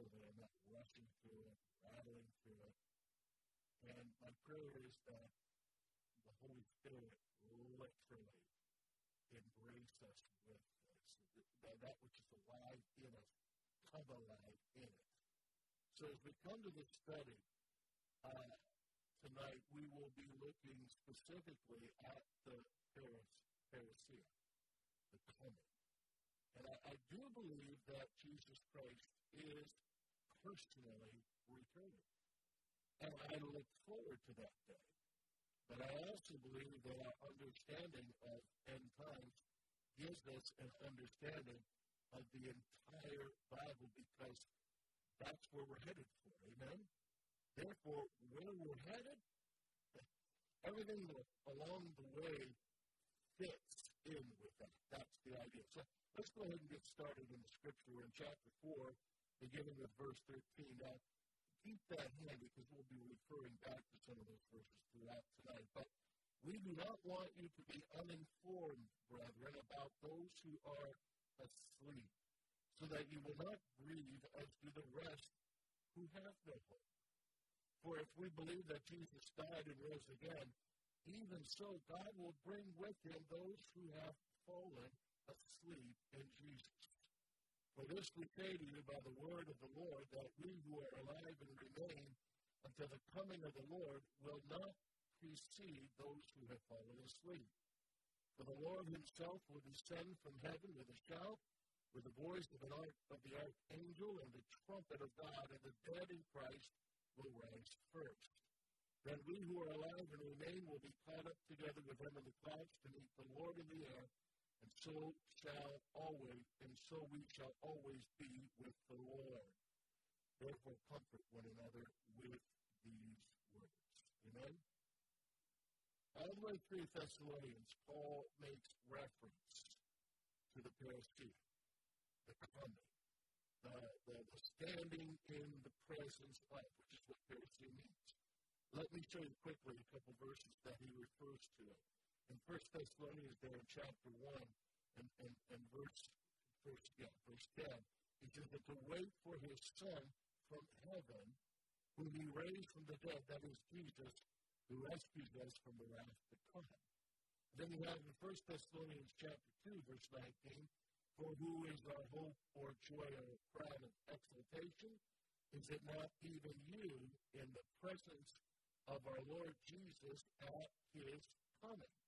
so that I'm not rushing through it, rattling through it. And my prayer is that the Holy Spirit literally embrace us with this. That, that which is alive in us, come alive in it. So as we come to this study uh, tonight, we will be looking specifically at the Paris, parousia, the coming. And I, I do believe that Jesus Christ is personally returning. And I look forward to that day. But I also believe that our understanding of end times gives us an understanding of the entire Bible because that's where we're headed for. Amen? Therefore, where we're headed, everything along the way fits in with that. That's the idea. So let's go ahead and get started in the scripture. We're in chapter 4, beginning with verse 13. Now, keep that handy because we'll be referring back to some of those verses throughout tonight. But we do not want you to be uninformed, brethren, about those who are asleep so that you will not grieve as do the rest who have no hope. For if we believe that Jesus died and rose again, even so God will bring with him those who have fallen asleep in Jesus. For this we say to you by the word of the Lord, that we who are alive and remain until the coming of the Lord will not precede those who have fallen asleep. For the Lord himself will descend from heaven with a shout, with the voice of, an arch, of the archangel and the trumpet of God, and the dead in Christ will rise first. Then we who are alive and remain will be caught up together with them in the clouds to meet the Lord in the air, and so shall always, and so we shall always be with the Lord. Therefore, comfort one another with these words. Amen. All the way through Thessalonians, Paul makes reference to the parousia the coming, the, the, the standing in the presence of, which is what parousia means. Let me show you quickly a couple verses that he refers to it. In 1 Thessalonians, there in chapter 1 and, and, and verse, verse, yeah, verse 10, he says that to wait for his Son from heaven, whom he raised from the dead, that is Jesus, who rescues us from the wrath to come. Then you have in 1 Thessalonians chapter 2, verse 19, for who is our hope or joy or crown of exaltation? Is it not even you in the presence of our Lord Jesus at his coming?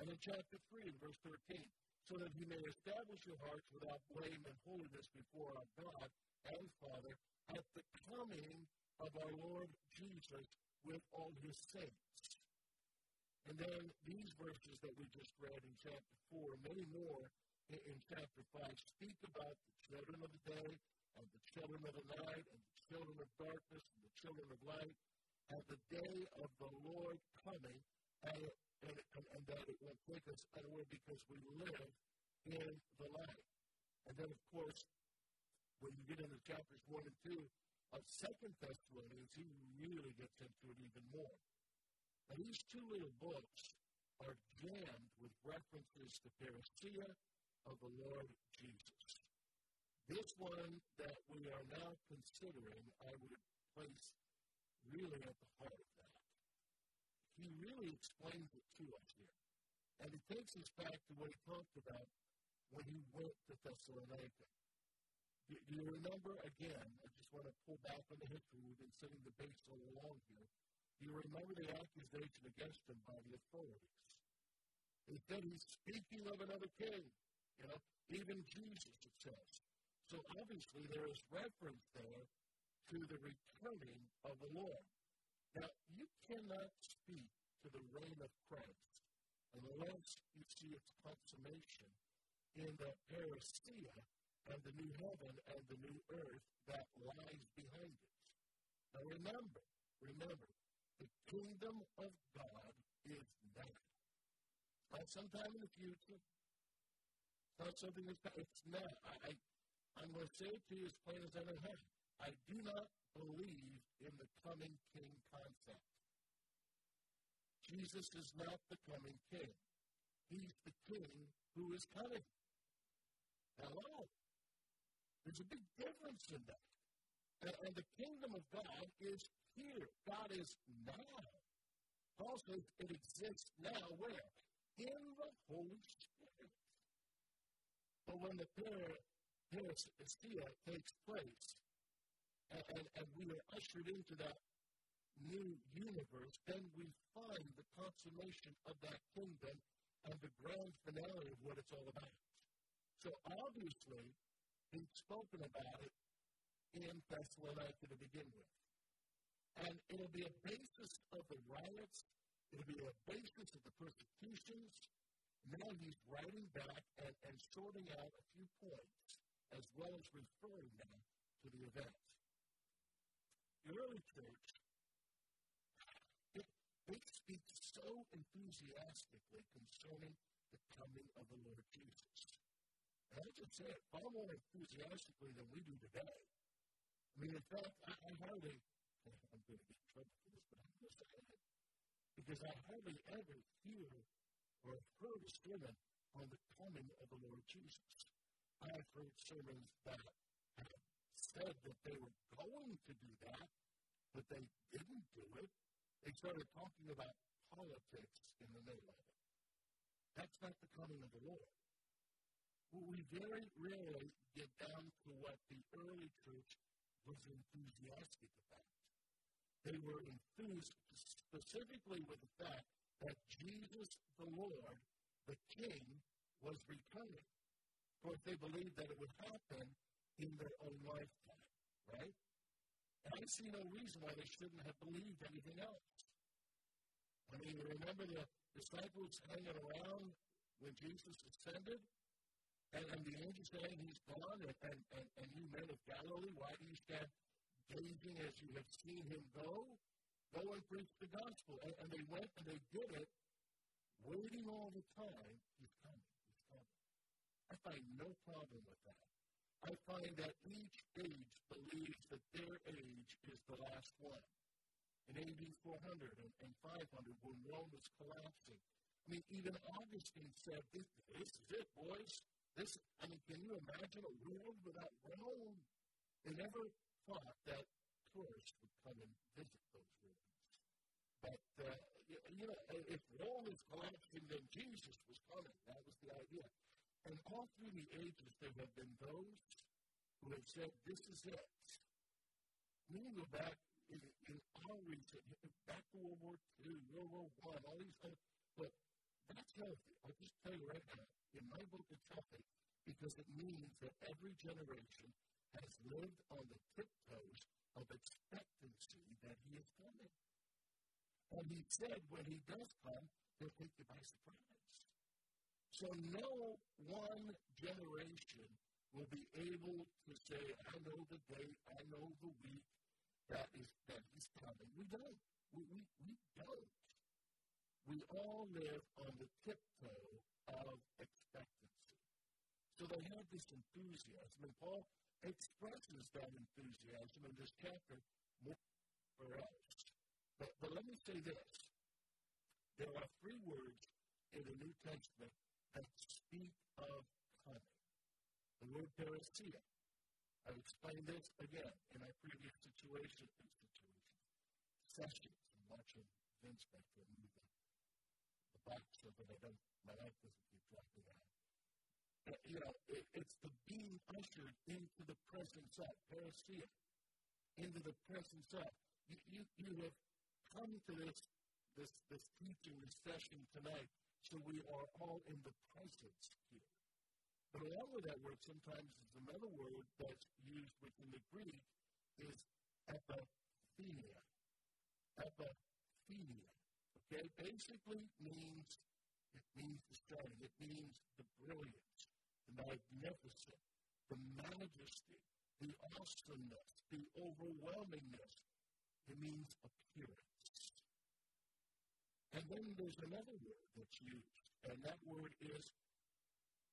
And in chapter 3, verse 13, so that he may establish your hearts without blame and holiness before our God and Father at the coming of our Lord Jesus with all his saints. And then these verses that we just read in chapter 4, many more in, chapter 5 speak about the children of the day and the children of the night and the children of darkness and the children of light and the day of the Lord coming and, and, and, and that it won't take us anywhere because we live in the light. And then, of course, when you get into chapters 1 and 2 of Second Thessalonians, he really gets into it even more. Now, these two little books are jammed with references to parousia of the Lord Jesus. This one that we are now considering, I would place really at the heart. He really explains it to us here. And it takes us back to what he talked about when he went to Thessalonica. Do, you remember, again, I just want to pull back on the history. We've been setting the base all along here. Do you remember the accusation against him by the authorities? He said he's speaking of another king. You know, even Jesus, it says. So obviously there is reference there to the returning of the Lord. Now, you cannot speak to the reign of Christ unless you see its consummation in the parousia and the new heaven and the new earth that lies behind it. Now remember, remember, the kingdom of God is now. Not sometime in the future, not something that's, it's not. I, I, I'm going to say it to you as plain as I know how. I do not believe in the coming king concept. Jesus is not the coming king. He's the king who is coming. Hello. There's a big difference in that. And, and the kingdom of God is here. God is now. Paul says it exists now where? In the Holy Spirit. But when the parousia takes place, and, and, and we are ushered into that new universe, then we find the consummation of that kingdom and the grand finale of what it's all about. So obviously, he's spoken about it in Thessalonica to begin with. And it'll be a basis of the riots, it'll be a basis of the persecutions. Now he's writing back and, and sorting out a few points, as well as referring now to the event. The early church, they speak so enthusiastically concerning the coming of the Lord Jesus. And I just said, far more enthusiastically than we do today. I mean, in fact, I, I hardly, I'm going to get in trouble for this, but I'm going to say it. Because I hardly ever hear or have heard a sermon on the coming of the Lord Jesus. I've heard sermons that have said that they were going to do that, but they didn't do it. They started talking about politics in the middle of it. That's not the coming of the Lord. We very rarely get down to what the early church was enthusiastic about. They were enthused specifically with the fact that Jesus the Lord, the King, was returning. Of course, they believed that it would happen in their own lifetime, right? And I see no reason why they shouldn't have believed anything else. I mean, remember the disciples hanging around when Jesus ascended? And, and the angel saying he's gone, and, and, and, and you men of Galilee, why do you stand gazing as you have seen him go? Go and preach the gospel. And, and they went and they did it, waiting all the time. He's coming. He's coming. I find no problem with that. I find that each age believes that their age is the last one. In AD 400 and, and 500, when Rome was collapsing, I mean, even Augustine said, this, this is it, boys. This, I mean, can you imagine a world without Rome? They never thought that tourists would come and visit those ruins. But, uh, you know, if Rome is collapsing, then Jesus was coming. That was the idea. And all through the ages, there have been those who have said, this is it. We can go back in, in our recent, back to World War II, World War I, all these other, but that's healthy. I'll just tell you right now in my book, it's healthy because it means that every generation has lived on the tiptoes of expectancy that he is coming. And he said, when he does come, he'll take you by surprise. So no one generation will be able to say, I know the day, I know the week that is that he's coming. We don't. We, we, we don't. We all live on the tiptoe of expectancy. So they have this enthusiasm, and Paul expresses that enthusiasm in this chapter more or else. But, but let me say this. There are three words in the New Testament that speak of coming. The word parousia. I've explained this again in our previous situation institution. Sessions. I'm watching Vince back there move the, the box so that I don't my life doesn't keep dropping out. But, you know, it, it's the being ushered into the presence of, parousia, into the presence of. You, you, you have come to this, this, this teaching, this session tonight, so we are all in the presence here. But along with that word, sometimes is another word that's used within the Greek is epiphania. Epiphania. Okay, basically means it means the shining. It means the brilliance, the magnificent, the majesty, the awesomeness, the overwhelmingness. It means appearance. And then there's another word that's used, and that word is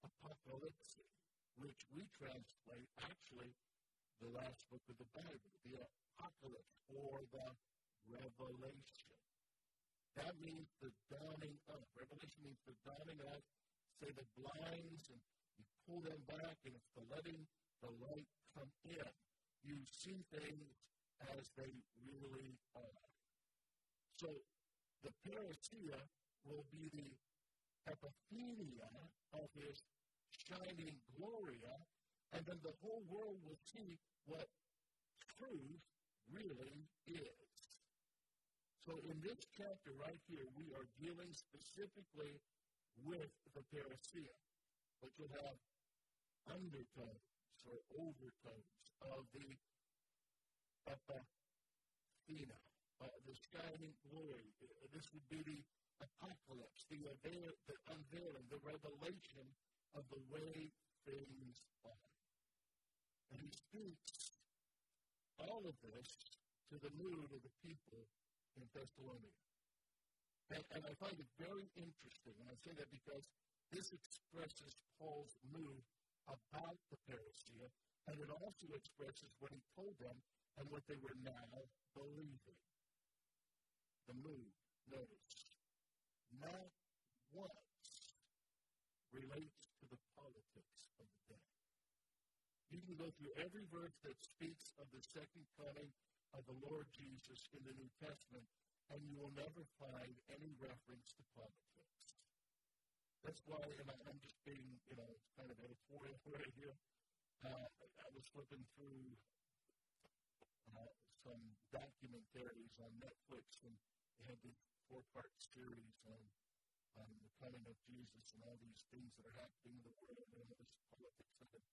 apocalypse, which we translate actually the last book of the Bible, the apocalypse or the revelation. That means the dawning of. Revelation means the dawning of. Say the blinds, and you pull them back, and it's the letting the light come in. you see things as they really are. So the parousia will be the epiphania of his shining gloria, and then the whole world will see what truth really is. So in this chapter right here, we are dealing specifically with the parousia, but you'll have undertones or overtones of the epiphania, uh, the shining glory. This would be the apocalypse, the, avail- the unveiling, the revelation of the way things are. And he speaks all of this to the mood of the people in Thessalonica. And, and I find it very interesting, and I say that because this expresses Paul's mood about the parousia, and it also expresses what he told them and what they were now believing. The mood, notice, not once relates to the politics of the day. You can go through every verse that speaks of the second coming of the Lord Jesus in the New Testament, and you will never find any reference to politics. That's why, and I, am just being, you know, kind of editorial right here. Uh, I was flipping through uh, some documentaries on Netflix, and they had this four-part series on, on the coming of Jesus and all these things that are happening in the world and all this politics.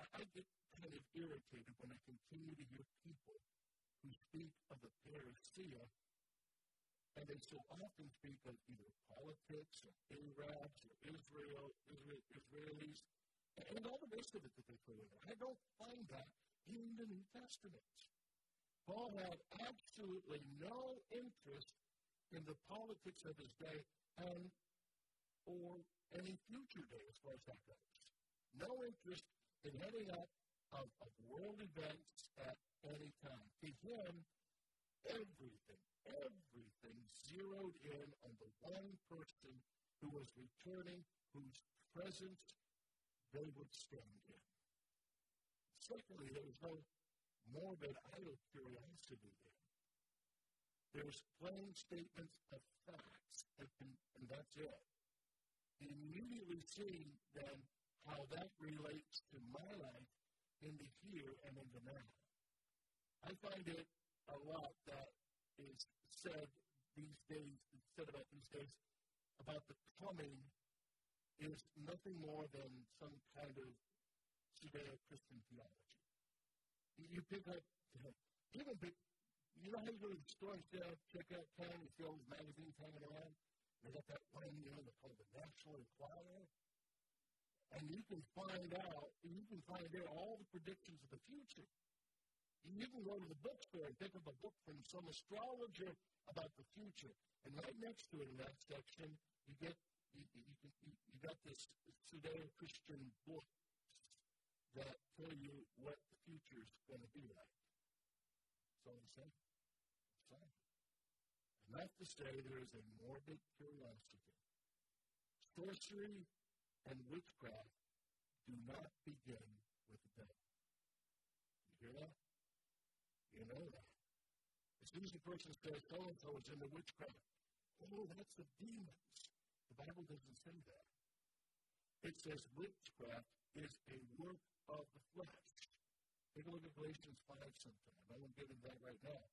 I, I get kind of irritated when I continue to hear people who speak of the parousia, and they so often speak of either politics or Arabs or Israel, Israel Israelis, and all the rest of it that they put in there. I don't find that in the New Testament. Paul had absolutely no interest in the politics of his day and or any future day as far as that goes. No interest in heading up of, of world events at any time. To him, everything, everything zeroed in on the one person who was returning, whose presence they would stand in. Secondly, there was no morbid idle curiosity there. There's plain statements of facts, and, and that's it. Immediately seeing then how that relates to my life in the here and in the now. I find it a lot that is said these days, said about these days, about the coming is nothing more than some kind of Judeo-Christian theology. You pick up, even pick, you know how you go to the store and check out town, you see all these magazines hanging around? They got that one, you know, they call the National Enquirer. And you can find out, you can find there all the predictions of the future. You can go to the bookstore and pick up a book from some astrologer about the future. And right next to it in that section, you get you, you, you, you got this Judeo-Christian book that tell you what the future is going to be like. All I'm saying. That's Enough to say there is a morbid curiosity. Sorcery and witchcraft do not begin with the devil. You hear that? You know that. As soon as a person says, so and so is into witchcraft, oh, that's the demons. The Bible doesn't say that. It says witchcraft is a work of the flesh. Take a look at Galatians 5 sometime. I won't get into that right now.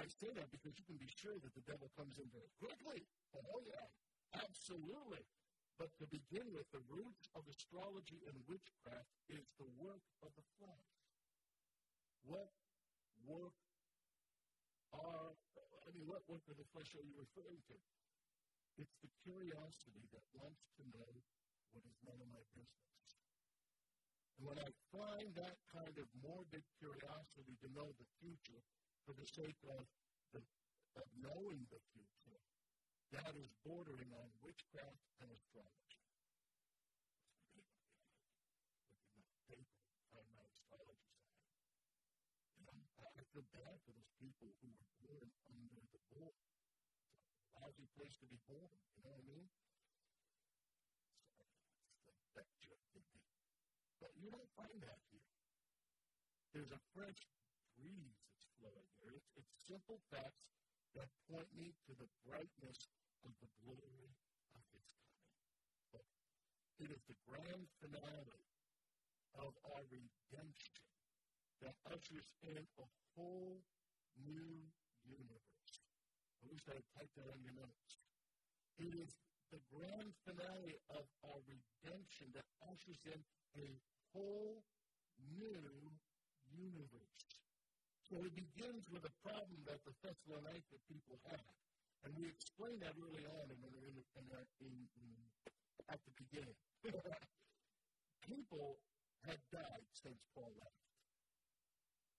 I say that because you can be sure that the devil comes in very quickly. Oh, yeah, absolutely. But to begin with, the roots of astrology and witchcraft is the work of the flesh. What work are, I mean, what work of the flesh are you referring to? It's the curiosity that wants to know what is none of my business. And when I find that kind of morbid curiosity to know the future for the sake of, the, of knowing the future, that is bordering on witchcraft and astrology. Feel bad for those people who were born under the bull. It's a lousy place to be born, you know what I mean? But you don't find that here. there's a fresh breeze that's flowing here. It's, it's simple facts that point me to the brightness of the glory of its coming. But it is the grand finale of our redemption that ushers in a whole new universe. I wish I had typed that on your notes. It is the grand finale of our redemption that ushers in a whole new universe. So it begins with a problem that the Thessalonica people had. And we explained that early on in, in, in, in at the beginning. people had died since Paul left.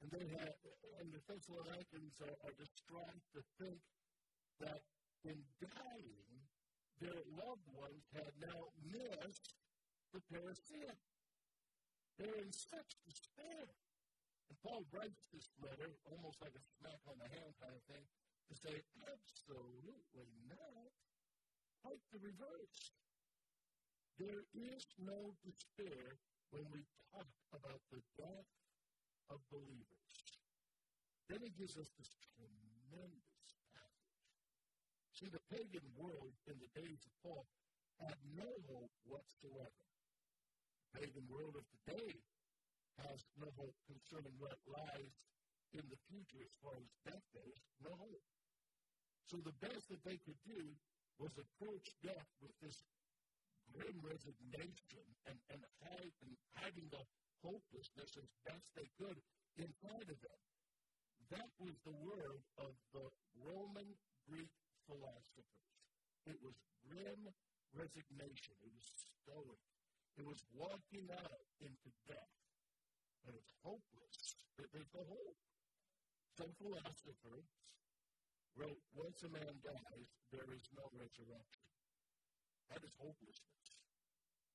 And they had, and the Thessalonians are, are distraught to think that in dying, their loved ones had now missed the parousia. They're in such despair. And Paul writes this letter, almost like a smack on the hand kind of thing, to say, absolutely not. Quite the reverse. There is no despair when we talk about the death of believers. Then he gives us this tremendous passage. See, the pagan world in the days of Paul had no hope whatsoever. Pagan world of today has no hope concerning what lies in the future as far as death goes, no hope. So the best that they could do was approach death with this grim resignation and, and, hide, and hiding the hopelessness as best they could inside of them. That was the word of the Roman Greek philosophers. It was grim resignation. It was stoic. It was walking out into death. And it's hopeless. There's no hope. Some philosophers wrote, once a man dies, there is no resurrection. That is hopelessness.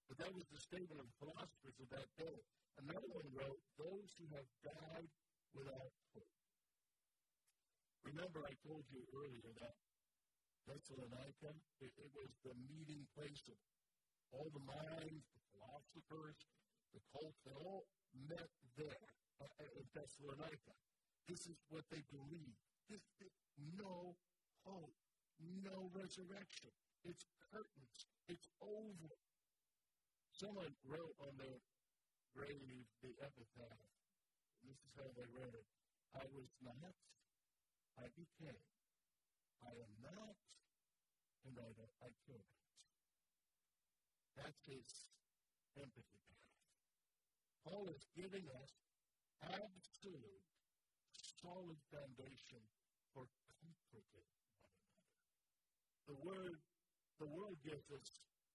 But that was the statement of philosophers of that day. Another one wrote, Those who have died without hope. Remember, I told you earlier that Thessalonica, it, it was the meeting place of all the minds, the philosophers, the cults, they all met there uh, in Thessalonica. This is what they believed. This, no hope, no resurrection. It's curtains. It's over. Someone wrote on their grave the epitaph. This is how they wrote it. I was not, I became. I am not, and I, I killed. That's his empathy path. Paul is giving us absolute, solid foundation for comforting one another. The word, the world gives us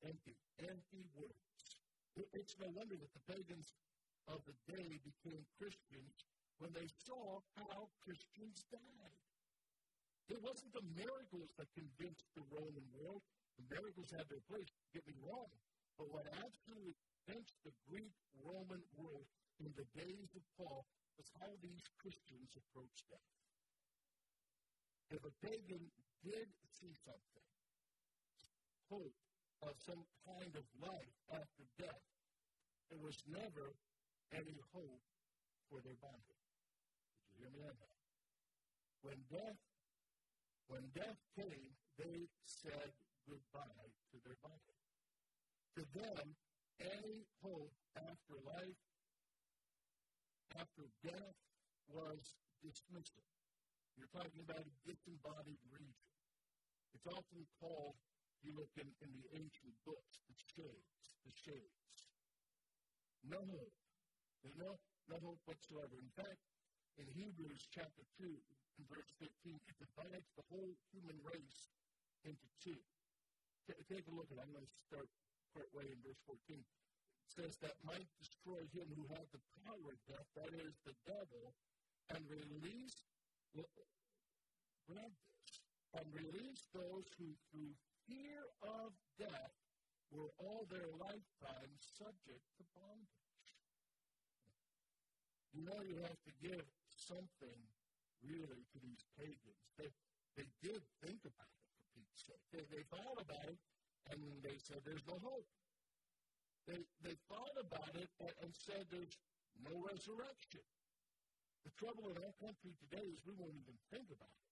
empty, empty words. It's no wonder that the pagans of the day became Christians when they saw how Christians died. It wasn't the miracles that convinced the Roman world. The miracles had their place, get me wrong. But what absolutely convinced the Greek Roman world in the days of Paul was how these Christians approached death. If a pagan did see something, hope of some kind of life after death, there was never any hope for their body. Did you hear me on that? When death, when death came, they said goodbye to their body. To them, any hope after life, after death, was dismissal. You're talking about a disembodied region. It's often called you look in, in the ancient books, the shades, the shades. No hope. There's no, no hope whatsoever. In fact, in Hebrews chapter 2, in verse 15, it divides the whole human race into two. T- take a look at it. I'm going to start part way in verse 14. It says that might destroy him who had the power of death, that is, the devil, and release, grab this, and release those who through fear of death were all their lifetime subject to bondage. You know you have to give something really to these pagans. They, they did think about it, for Pete's sake. They, they thought about it, and they said there's no hope. They, they thought about it and, and said there's no resurrection. The trouble in our country today is we won't even think about it.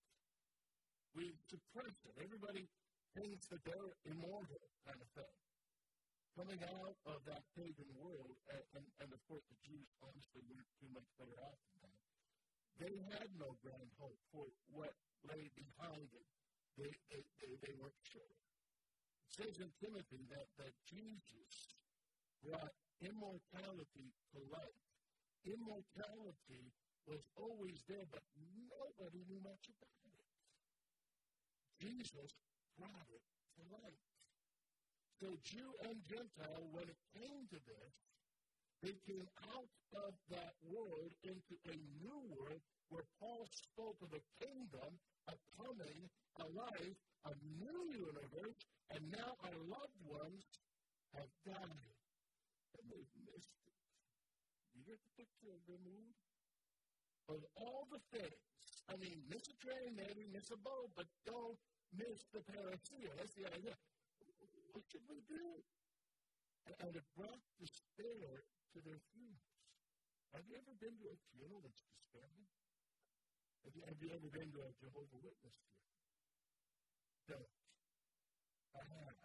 We suppress it. Everybody thinks that they're immortal, kind of thing. Coming out of that pagan world, and, and, and of course the Jews honestly weren't too much better off than that. They had no grand hope for what lay behind it. They, they, they, they weren't sure. Says in Timothy that, that Jesus brought immortality to light. Immortality was always there, but nobody knew much about it. Jesus brought it to light. So, Jew and Gentile, when it came to this, they came out of that world into a new world where Paul spoke of a kingdom, a coming, a life, a new universe, and now our loved ones have died. And they've missed it. You get the picture of their mood? Of all the things, I mean, miss a train, maybe miss a boat, but don't miss the parousia. That's the idea. What should we do? And it brought despair to their funerals. Have you ever been to a funeral that's despairing? Have you, have you ever been to a Jehovah Witness funeral? Don't. I have.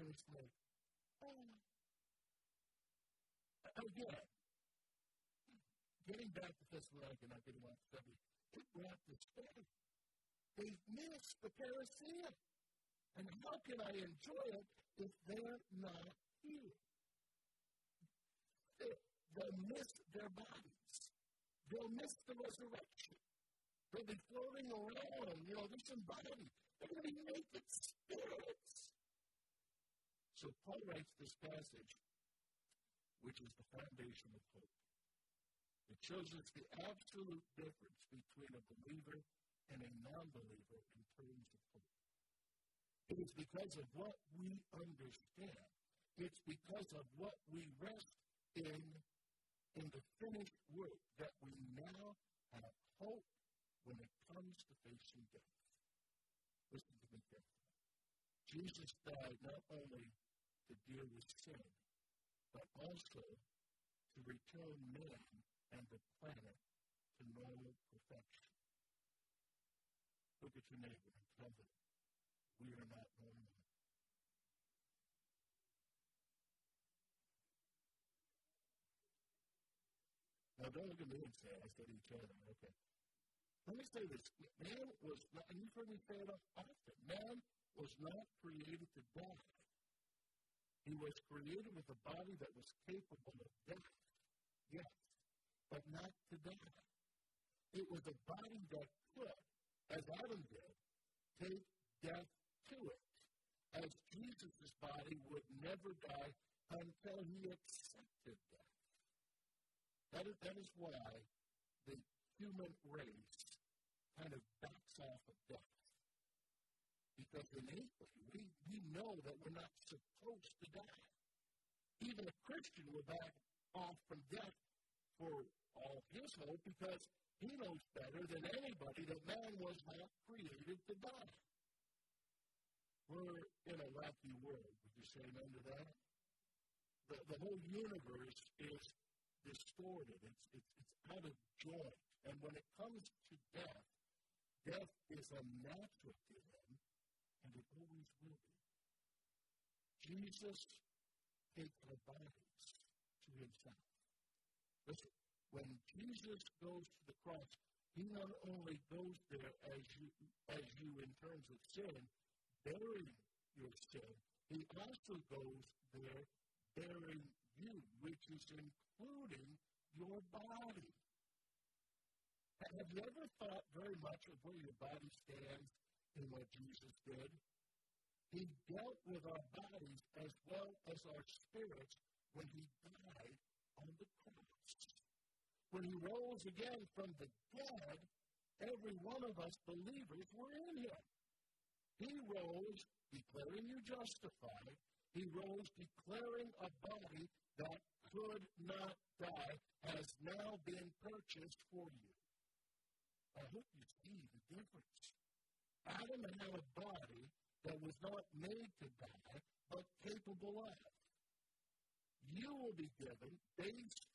And it's like, oh. Again, getting back to Thessalonica, not getting off subject, it brought despair. They've missed the parousia. And how can I enjoy it if they're not here? They'll miss their bodies. They'll miss the resurrection. They'll be floating around, you know, disembodied. They're going to be naked spirits. So Paul writes this passage, which is the foundation of hope. It shows us the absolute difference between a believer and a non believer in terms of hope. It is because of what we understand. It's because of what we rest in in the finished work that we now have hope when it comes to facing death. Listen to me carefully. Jesus died not only to deal with sin, but also to return man and the planet to normal perfection. Look at your neighbor and tell them we are not normal. Now, don't look at me and say, I said each other. Okay. Let me say this. Man was not, and you've heard me say it often, man was not created to die. He was created with a body that was capable of death. Yes, but not to die. It was a body that could, as Adam did, take death to it, as Jesus' body would never die until he accepted death. That is, that is why the human race kind of backs off of death. Because innately, we, we know that we're not supposed to die. Even a Christian will back off from death for all his hope because he knows better than anybody that man was not created to die. We're in a wacky world. Would you say amen to that? The, the whole universe is distorted. It's, it's, it's out of joint. And when it comes to death, death is unnatural to him, and it always will be. Jesus takes our bodies to himself. Listen, when Jesus goes to the cross, he not only goes there as you, as you in terms of sin, bearing your sin, he also goes there bearing you, which is including your body. Have you ever thought very much of where your body stands in what Jesus did? He dealt with our bodies as well as our spirits when he died on the cross. When he rose again from the dead, every one of us believers were in him. He rose declaring you justified. He rose declaring a body that could not die has now been purchased for you. I hope you see the difference. Adam had a body that was not made to die, but capable of. You will be given, based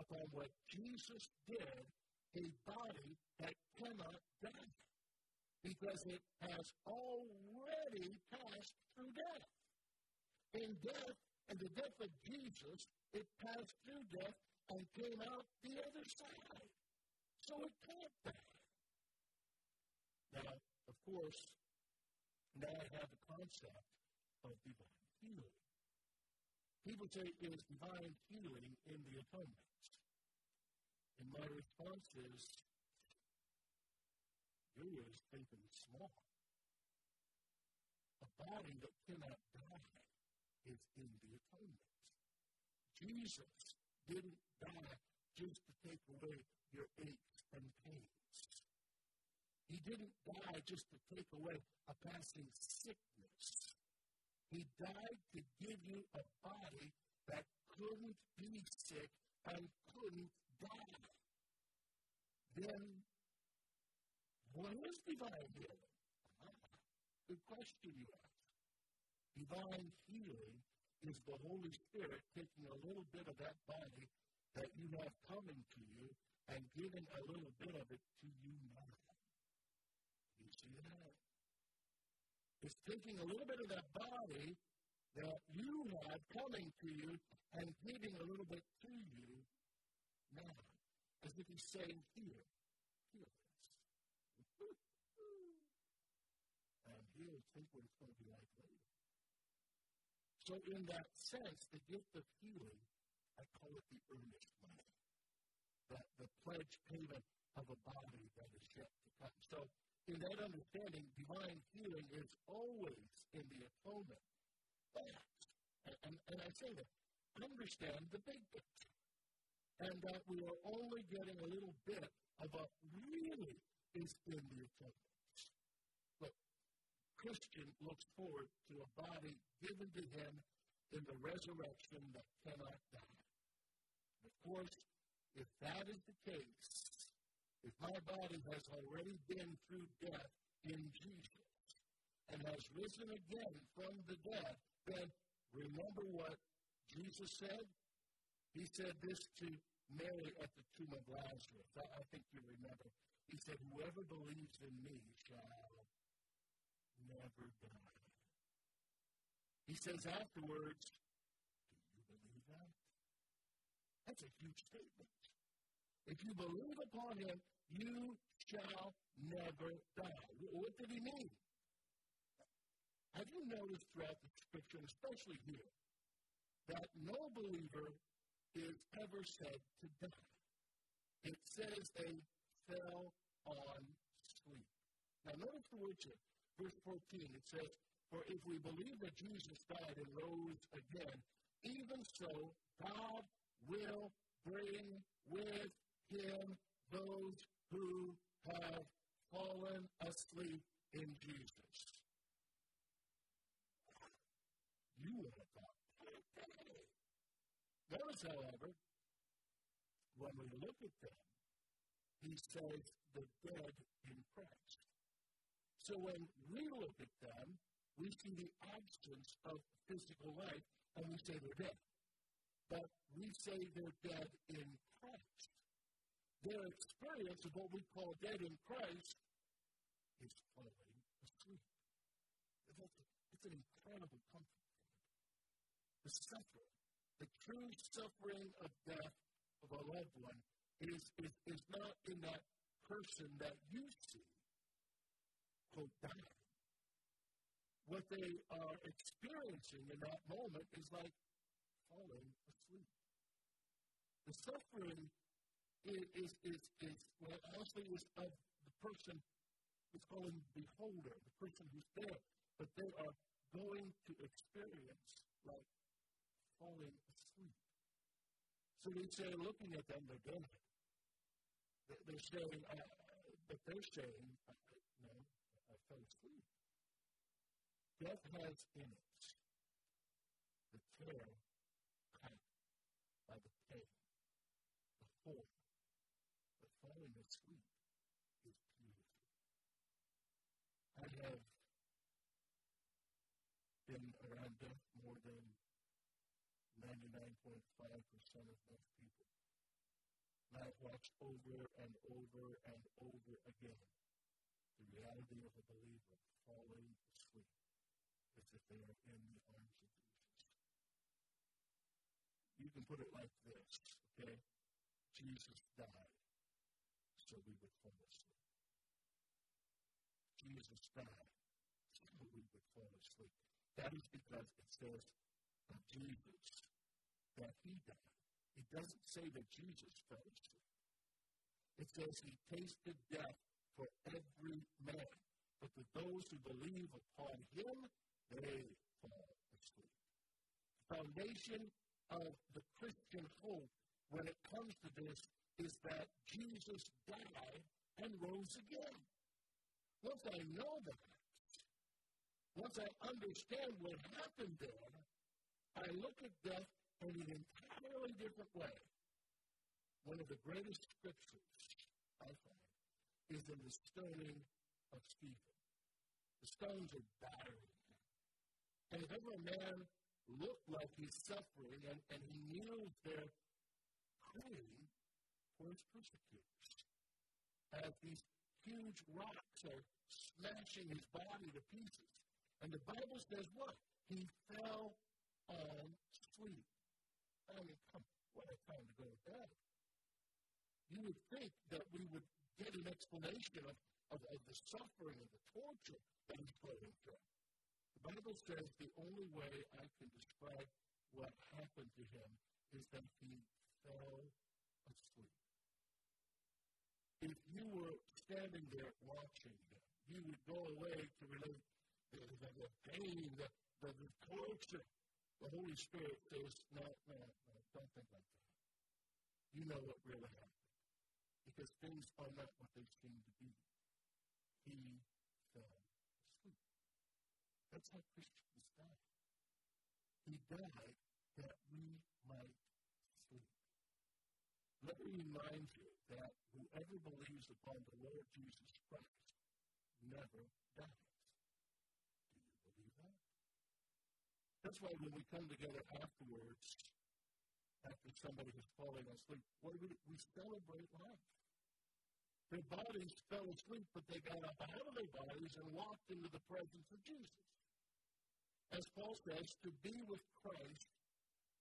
upon what Jesus did, a body that cannot die, because it has already passed through death. In death, and the death of Jesus, it passed through death and came out the other side. So it can't die. Now, of course, now I have the concept of divine healing. People say, is divine healing in the atonement? And my response is, you is thinking small. A body that cannot die is in the atonement. Jesus didn't die just to take away your aches and pains. He didn't die just to take away a passing sickness. He died to give you a body that couldn't be sick and couldn't die. Then, what is divine healing? Ah, good question you ask. Divine healing is the Holy Spirit taking a little bit of that body that you have coming to you and giving a little bit of it to you now. You see that? It's taking a little bit of that body that you have coming to you and giving a little bit to you now. As if he's saying, Here, here this. and he'll think what it's going to be like later. So, in that sense, the gift of healing, I call it the earnest money. That the pledge payment of a body that is yet to come. So, in that understanding, divine healing is always in the atonement. But, and, and I say that, understand the big picture. And that we are only getting a little bit of what really is in the atonement. Christian looks forward to a body given to him in the resurrection that cannot die. Of course, if that is the case, if my body has already been through death in Jesus and has risen again from the dead, then remember what Jesus said? He said this to Mary at the tomb of Lazarus. I, I think you remember. He said, Whoever believes in me shall never die. He says afterwards, Do you believe that? That's a huge statement. If you believe upon him, you shall never die. What did he mean? Have you noticed throughout the scripture, especially here, that no believer is ever said to die? It says they fell on sleep. Now, notice the words here. Verse 14, it says, For if we believe that Jesus died and rose again, even so, God will bring with him those who have fallen asleep in Jesus. You would have thought, Notice, however, when we look at them, he says the dead in Christ. So when we look at them, we see the absence of physical life and we say they're dead. But we say they're dead in Christ their experience of what we call dead in Christ is falling asleep. It's an incredible comfort. The suffering, the true suffering of death of a loved one is, is, is not in that person that you see, quote, dying. What they are experiencing in that moment is like falling asleep. The suffering is, is, is, is well, honestly, is of the person, who's calling the beholder, the person who's there, but they are going to experience like falling asleep. So they say, looking at them, they're dead. They're saying, uh, but they're saying, I fell asleep. Death has in it the terror packed by the pain, the horror, the falling asleep is beautiful. I have been around death more than 99.5% of most people. And I've watched over and over and over again the reality of a believer falling asleep as if they are in the arms of Jesus. You can put it like this, okay? Jesus died so we would fall asleep. Jesus died so we would fall asleep. That is because it says of Jesus that he died. It doesn't say that Jesus fell asleep. It says he tasted death for every man. But to those who believe upon him, they fall asleep. The foundation of the Christian hope when it comes to this is that Jesus died and rose again. Once I know that, once I understand what happened there, I look at death in an entirely different way. One of the greatest scriptures I find is in the stoning of Stephen. The stones are battering him. And if ever a man looked like he's suffering and, and he kneels there praying for his persecutors, as these huge rocks are smashing his body to pieces. And the Bible says what? He fell on sleep. I mean, come, what a time to go to bed. You would think that we would get an explanation of, of, of the suffering and the torture that he's going through. The Bible says the only way I can describe what happened to him is that he fell asleep. If you were standing there watching him, you would go away to relate the, the, the pain, the, the, the torture. The Holy Spirit says, no, no, no, don't think like that. You know what really happened because things are not what they seem to be. He fell asleep. That's how Christians die. He died that we might sleep. Let me remind you that whoever believes upon the Lord Jesus Christ never dies. Do you believe that? That's why when we come together afterwards, after somebody has fallen asleep, what do we, we celebrate life. Their bodies fell asleep, but they got up out of their bodies and walked into the presence of Jesus. As Paul says, to be with Christ,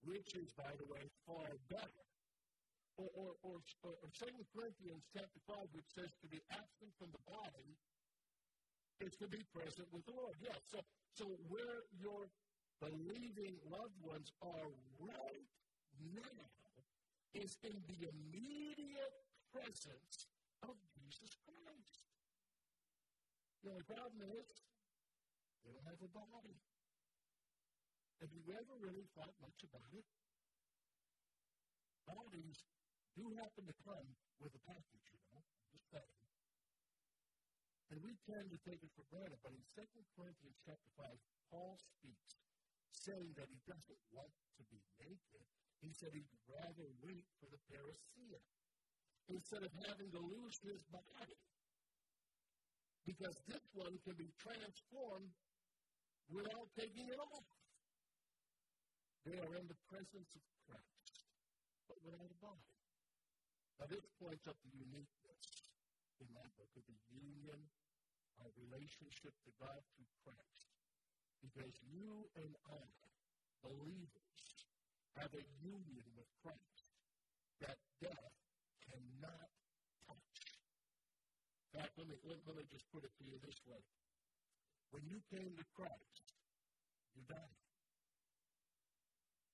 which is, by the way, far better. Or, or, or, or 2 Corinthians chapter 5, which says to be absent from the body is to be present with the Lord. Yes, so, so where your believing loved ones are right now is in the immediate presence of Jesus Christ. The problem is they don't have a body. Have you ever really thought much about it? Bodies do happen to come with a package, you know. Just saying. And we tend to take it for granted, but in 2 Corinthians chapter 5, Paul speaks, saying that he doesn't want to be naked. He said he'd rather wait for the parousia instead of having to lose his body. Because this one can be transformed without taking it off. They are in the presence of Christ, but without a body. Now, this points up the uniqueness in that book of the union, our relationship to God through Christ. Because you and I, believers, have a union with Christ that death cannot touch. In fact, let me, let, let me just put it to you this way. When you came to Christ, you died.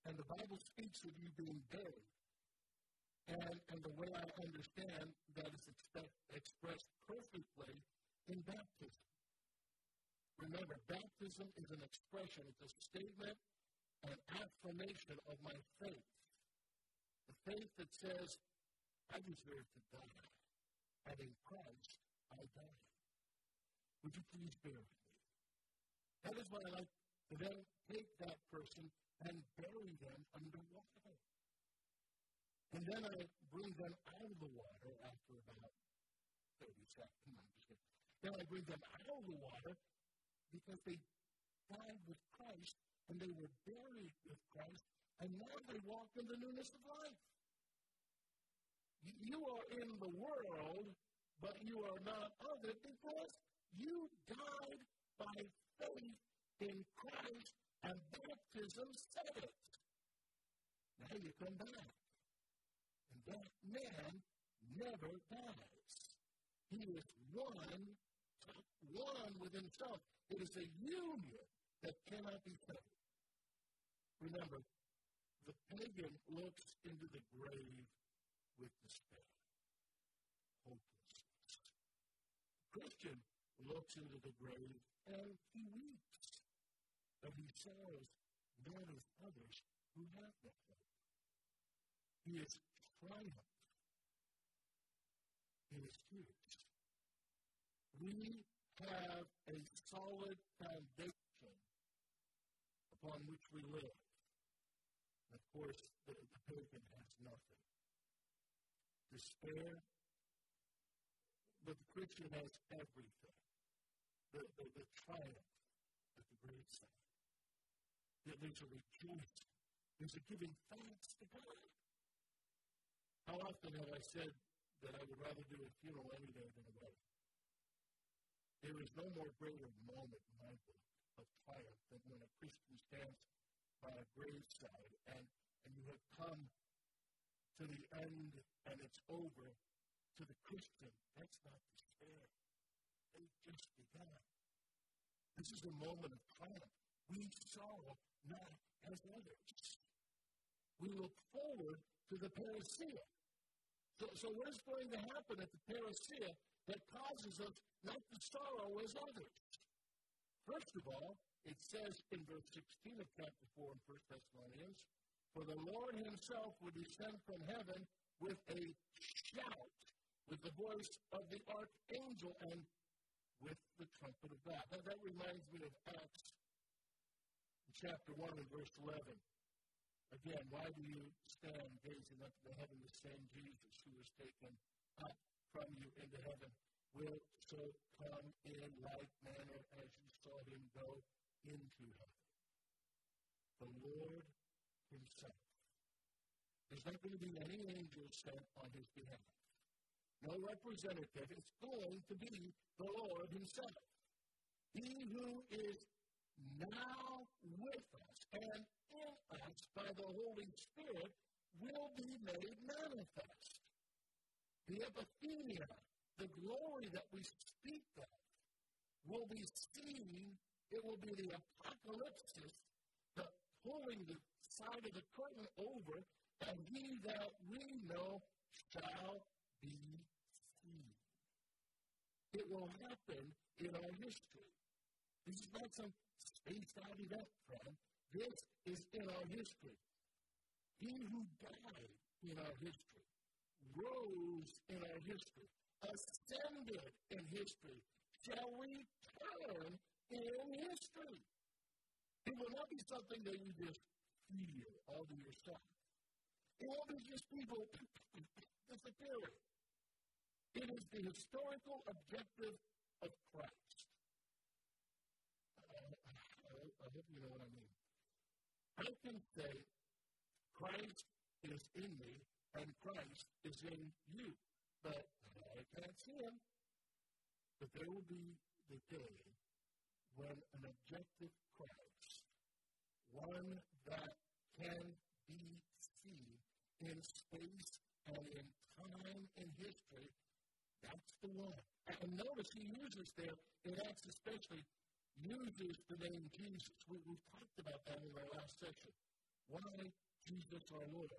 And the Bible speaks of you being buried. And, and the way I understand that is expect, expressed perfectly in baptism. Remember, baptism is an expression, it's a statement, an affirmation of my faith. The faith that says, I deserve to die. And in Christ, I die. Would you please bear with me? That is why I like to then take that person and bury them under water. And then I bring them out of the water after about 30 seconds. Then I bring them out of the water because they died with Christ and they were buried with Christ, and now they walk in the newness of life. You are in the world, but you are not of it because you died by faith in Christ and baptism said it. Now you come back. And that man never dies. He is one, one with himself. It is a union that cannot be severed. Remember, the pagan looks into the grave with despair, hopelessness. The Christian looks into the grave and he weeps, but he says, not as others who have no hope. He is triumphed in his tears. We have a solid foundation upon which we live. Of course, the, the pagan has nothing. Despair, but the Christian has everything. The, the, the triumph at the graveside. There's a rejoicing. There's a giving thanks to God. How often have I said that I would rather do a funeral any day than a wedding? There is no more greater moment in my book of triumph than when a Christian stands by a graveside and, and you have come to the end and it's over. To the Christian, that's not despair. They've just begun. This is a moment of triumph. We sorrow not as others. We look forward to the parousia. So, so what is going to happen at the parousia that causes us not to sorrow as others? First of all, it says in verse 16 of chapter 4 in 1 Thessalonians, For the Lord himself will descend from heaven with a shout, with the voice of the archangel, and with the trumpet of God. Now, that reminds me of Acts chapter 1 and verse 11. Again, why do you stand gazing up to heaven? The same Jesus who was taken up from you into heaven will so come in like manner as you saw him go into heaven. The Lord Himself. There's not going to be any angel sent on His behalf. No representative. It's going to be the Lord Himself. He who is now with us and in us by the Holy Spirit will be made manifest. The epiphania, the glory that we speak of, will be seen it will be the apocalypse, pulling the side of the curtain over, and he that we know shall be seen. It will happen in our history. This is not some spaced out event, friend. This is in our history. He who died in our history, rose in our history, ascended in history, shall return in history. It will not be something that you just feel all to yourself. It won't be just people disappearing. It is the historical objective of Christ. Uh, I hope you know what I mean. I can say Christ is in me and Christ is in you, but I can't see him. But there will be the day when an objective Christ, one that can be seen in space and in time in history, that's the one. And notice he uses there, in Acts especially, uses the name Jesus. We, we talked about that in our last session. Why Jesus our Lord?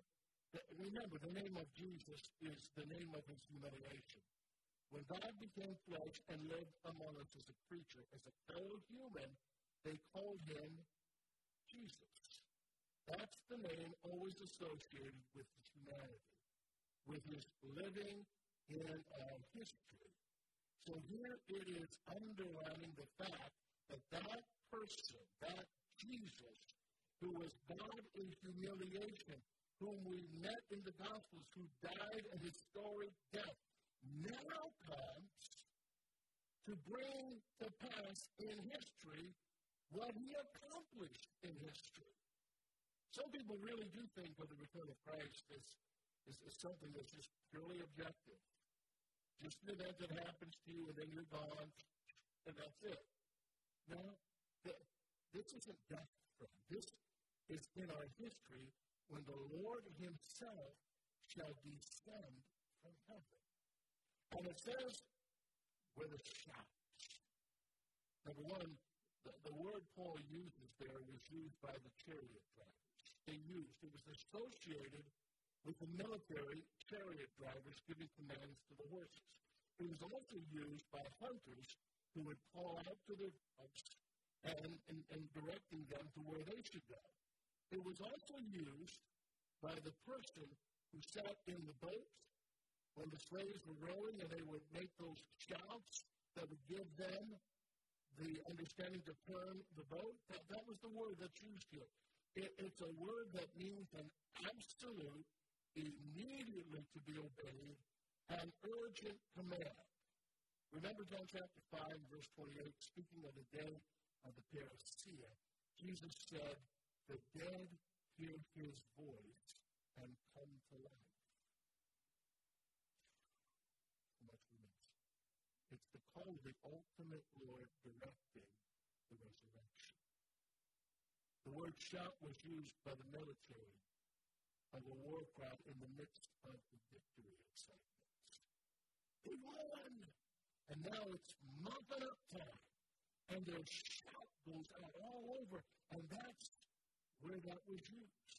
Remember, the name of Jesus is the name of his humiliation. When God became flesh and lived among us as a creature, as a fellow human, they called him Jesus. That's the name always associated with his humanity, with his living in our history. So here it is underlining the fact that that person, that Jesus, who was God in humiliation, whom we met in the Gospels, who died a historic death, now comes to bring to pass in history what he accomplished in history. Some people really do think of the return of Christ as is, is something that's just purely objective. Just an event that happens to you and then you're gone, and that's it. No, this isn't death. This is in our history when the Lord Himself shall descend from heaven. And it says, with a shout. Number one, the, the word Paul uses there was used by the chariot drivers. They used, it was associated with the military chariot drivers giving commands to the horses. It was also used by hunters who would call out to their dogs and, and, and directing them to where they should go. It was also used by the person who sat in the boat when the slaves were rowing and they would make those shouts that would give them the understanding to turn the boat. That, that was the word that's used here. It, it's a word that means an absolute, immediately to be obeyed, an urgent command. Remember John chapter 5, verse 28, speaking of the day of the parousia, Jesus said, The dead hear his voice and come to life. The ultimate Lord directing the resurrection. The word shout was used by the military of a war crowd in the midst of the victory excitement. They won! And now it's mopping up time. And their shout goes out all over. And that's where that was used.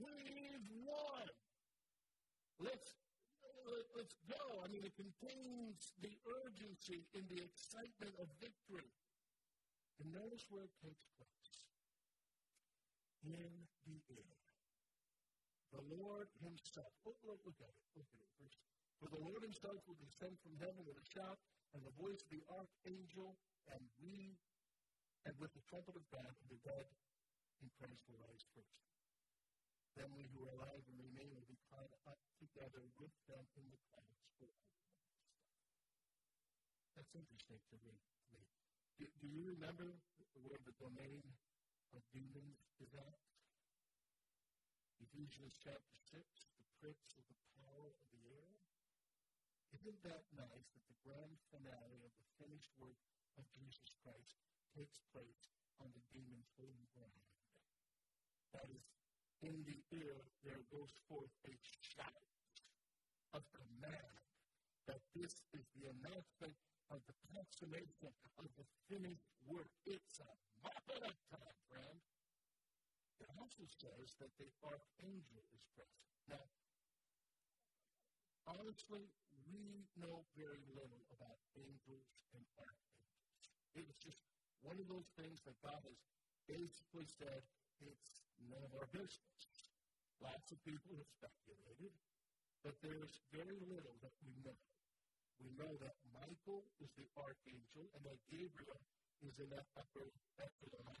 We've won! Let's let's go. I mean, it contains the urgency and the excitement of victory. And notice where it takes place in the air. The Lord Himself. Look, look, look at it. Look at it. First. For the Lord Himself will descend from heaven with a shout, and the voice of the archangel, and we, and with the trumpet of God, the dead in Christ will rise first. Then we who are alive and remain will be caught up together with them in the clouds forever. That's interesting to me. Do, do you remember where the domain of demons is at? Ephesians chapter 6, the prince of the power of the air. Isn't that nice that the grand finale of the finished work of Jesus Christ takes place on the demon's holy ground? That is in the ear there goes forth a shout of command that this is the announcement of the consummation of the finished work. It's a mop it up time, friend. It also says that the archangel is present. Now, honestly, we know very little about angels and archangels. It was just one of those things that God has basically said it's none of our business. Lots of people have speculated, but there's very little that we know. We know that Michael is the archangel and that Gabriel is in that upper echelon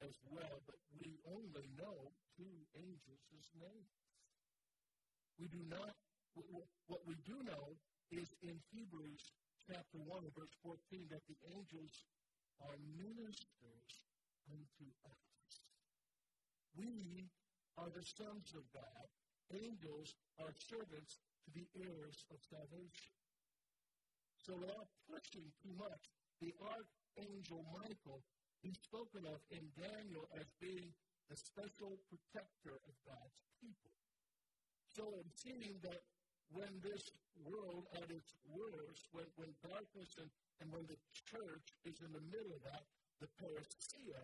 as well, but we only know two angels' names. We do not, what we do know is in Hebrews chapter 1 verse 14 that the angels are ministers unto us. We are the sons of God. Angels are servants to the heirs of salvation. So without pushing too much, the archangel Michael is spoken of in Daniel as being the special protector of God's people. So in seeing that when this world at its worst, when, when darkness and, and when the church is in the middle of that, the parousia,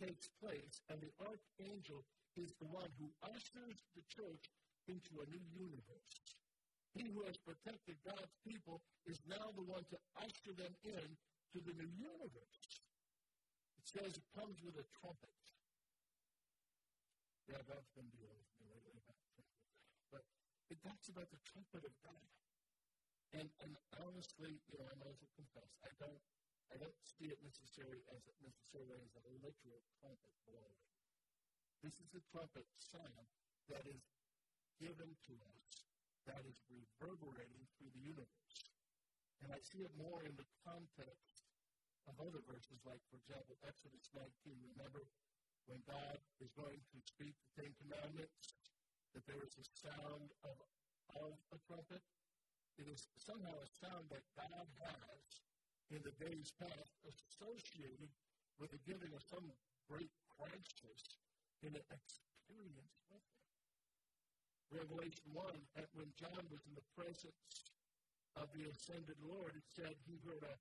takes place, and the archangel is the one who ushers the church into a new universe. He who has protected God's people is now the one to usher them in to the new universe. It says it comes with a trumpet. Yeah, God's been dealing with me lately about trumpet. But it talks about the trumpet of God. And, and honestly, you know, I might as well confess, I don't I don't see it necessarily as necessarily as a literal trumpet blowing. This is a trumpet sound that is given to us, that is reverberating through the universe. And I see it more in the context of other verses, like, for example, Exodus 19. Remember when God is going to speak the Ten Commandments that there is a sound of, of a trumpet. It is somehow a sound that God has in the days past associated with the giving of some great crisis in an experience with Him. Revelation 1, when John was in the presence of the ascended Lord, it said he heard a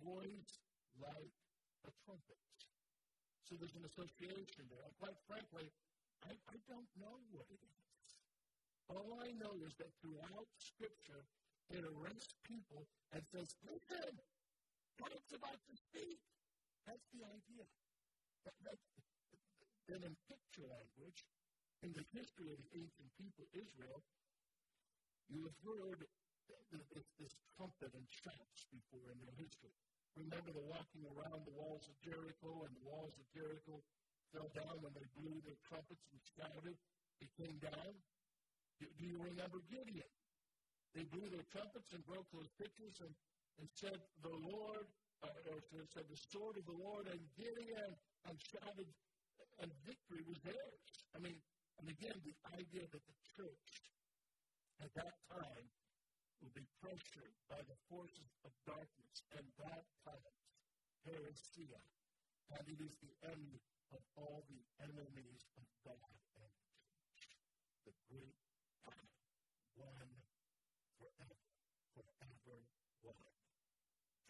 voice like a trumpet. So there's an association there. And quite frankly, I, I don't know what it is. All I know is that throughout Scripture, it arrests people and says, listen, God's about to speak. That's the idea. That, that, then in picture language, in the history of the ancient people, Israel, you have heard this, this trumpet and shouts before in their history. Remember the walking around the walls of Jericho, and the walls of Jericho fell down when they blew their trumpets and shouted. It came down. Do, do you remember Gideon? They blew their trumpets and broke those pitchers and, and said, The Lord, uh, or said, The sword of the Lord, and Gideon, and shouted, and victory was theirs. I mean, and again, the idea that the church at that time will be pressured by the forces of darkness and bad times, parousia, and it is the end of all the enemies of God and the church. The great one forever, forever one.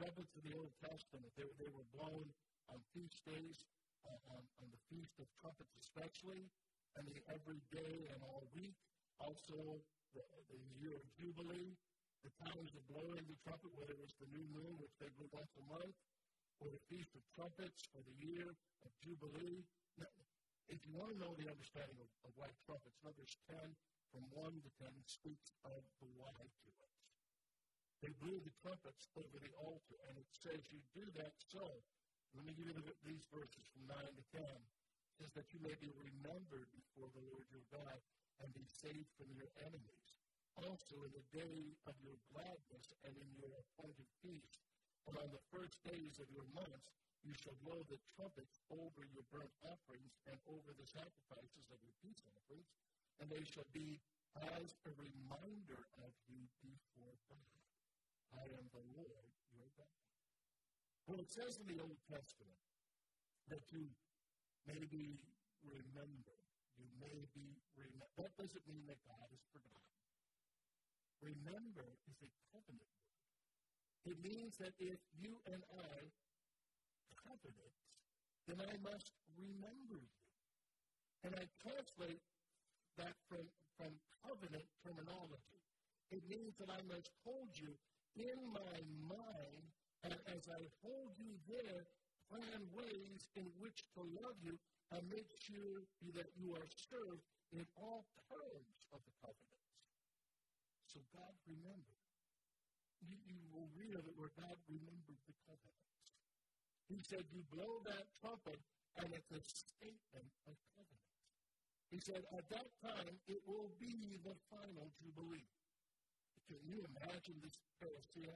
Trumpets of the Old Testament, they, they were blown on feast days, uh, on, on the Feast of Trumpets especially, and the every day and all week. Also, the, the year of Jubilee, the times of blowing the trumpet, whether it was the new moon, which they blew once a month, or the Feast of Trumpets, or the year of Jubilee. Now, if you want to know the understanding of, of white trumpets, Numbers 10, from 1 to 10, speaks of the why to it. They blew the trumpets over the altar, and it says you do that so. Let me give you the, these verses from 9 to 10. It says that you may be remembered before the Lord your God and be saved from your enemies also in the day of your gladness and in your appointed feast. And on the first days of your months, you shall blow the trumpets over your burnt offerings and over the sacrifices of your peace offerings, and they shall be as a reminder of you before God. I am the Lord your God. Well, it says in the Old Testament that you may be remembered. You may be remembered. That doesn't mean that God is forgotten. Remember is a covenant word. It means that if you and I covenant, then I must remember you. And I translate that from, from covenant terminology. It means that I must hold you in my mind, and as I hold you there, plan ways in which to love you and make sure that you are served in all terms of the covenant. So God remembered. You, you will read of it where God remembered the covenant. He said, You blow that trumpet, and it's a statement of covenant. He said, At that time, it will be the final Jubilee. Can you imagine this parousia?